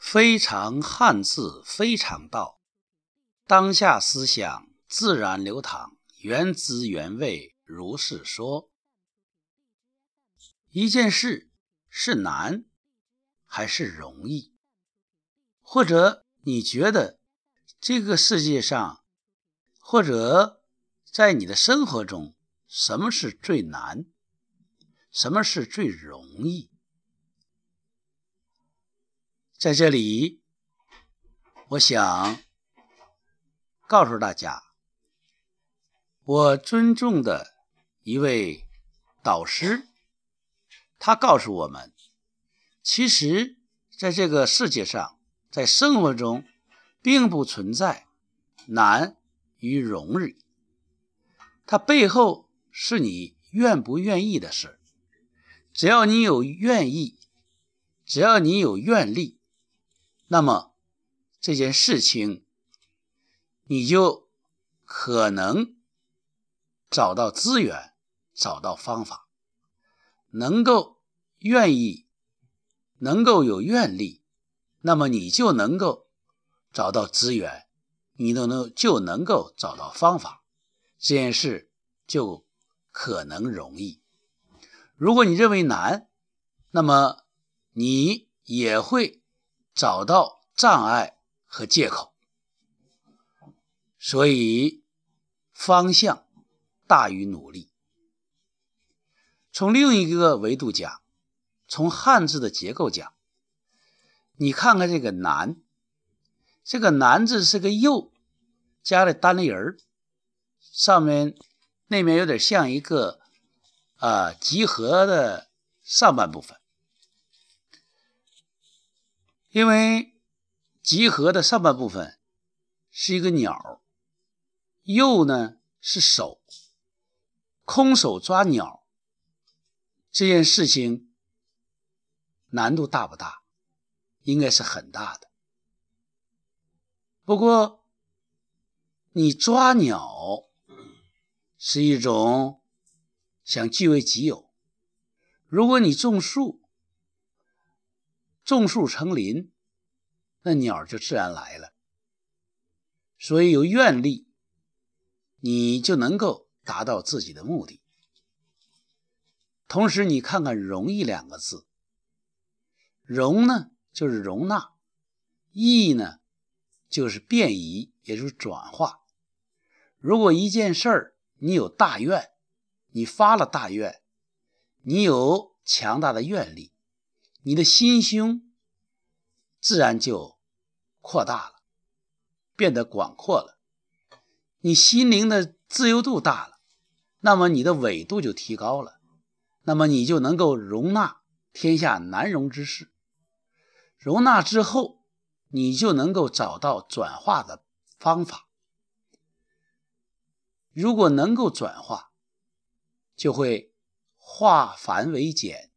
非常汉字，非常道。当下思想自然流淌，原汁原味如是说。一件事是难还是容易？或者你觉得这个世界上，或者在你的生活中，什么是最难？什么是最容易？在这里，我想告诉大家，我尊重的一位导师，他告诉我们，其实在这个世界上，在生活中，并不存在难与容易，它背后是你愿不愿意的事。只要你有愿意，只要你有愿力。那么这件事情，你就可能找到资源，找到方法，能够愿意，能够有愿力，那么你就能够找到资源，你都能就能够找到方法，这件事就可能容易。如果你认为难，那么你也会。找到障碍和借口，所以方向大于努力。从另一个维度讲，从汉字的结构讲，你看看这个“难”，这个“难”字是个“又”加了单立人上面那面有点像一个啊集合的上半部分。因为集合的上半部分是一个鸟，右呢是手，空手抓鸟这件事情难度大不大？应该是很大的。不过你抓鸟是一种想据为己有，如果你种树。种树成林，那鸟就自然来了。所以有愿力，你就能够达到自己的目的。同时，你看看“容易”两个字，“容”呢就是容纳，“易”呢就是便移，也就是转化。如果一件事儿你有大愿，你发了大愿，你有强大的愿力。你的心胸自然就扩大了，变得广阔了。你心灵的自由度大了，那么你的纬度就提高了，那么你就能够容纳天下难容之事。容纳之后，你就能够找到转化的方法。如果能够转化，就会化繁为简。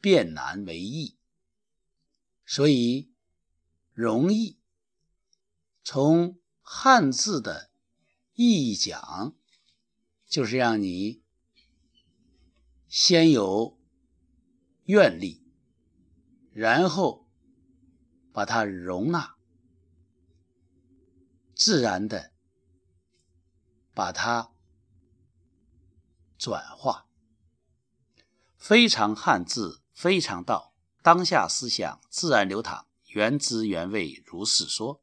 变难为易，所以容易从汉字的意义讲，就是让你先有愿力，然后把它容纳，自然的把它转化，非常汉字。非常道，当下思想自然流淌，原汁原味如是说。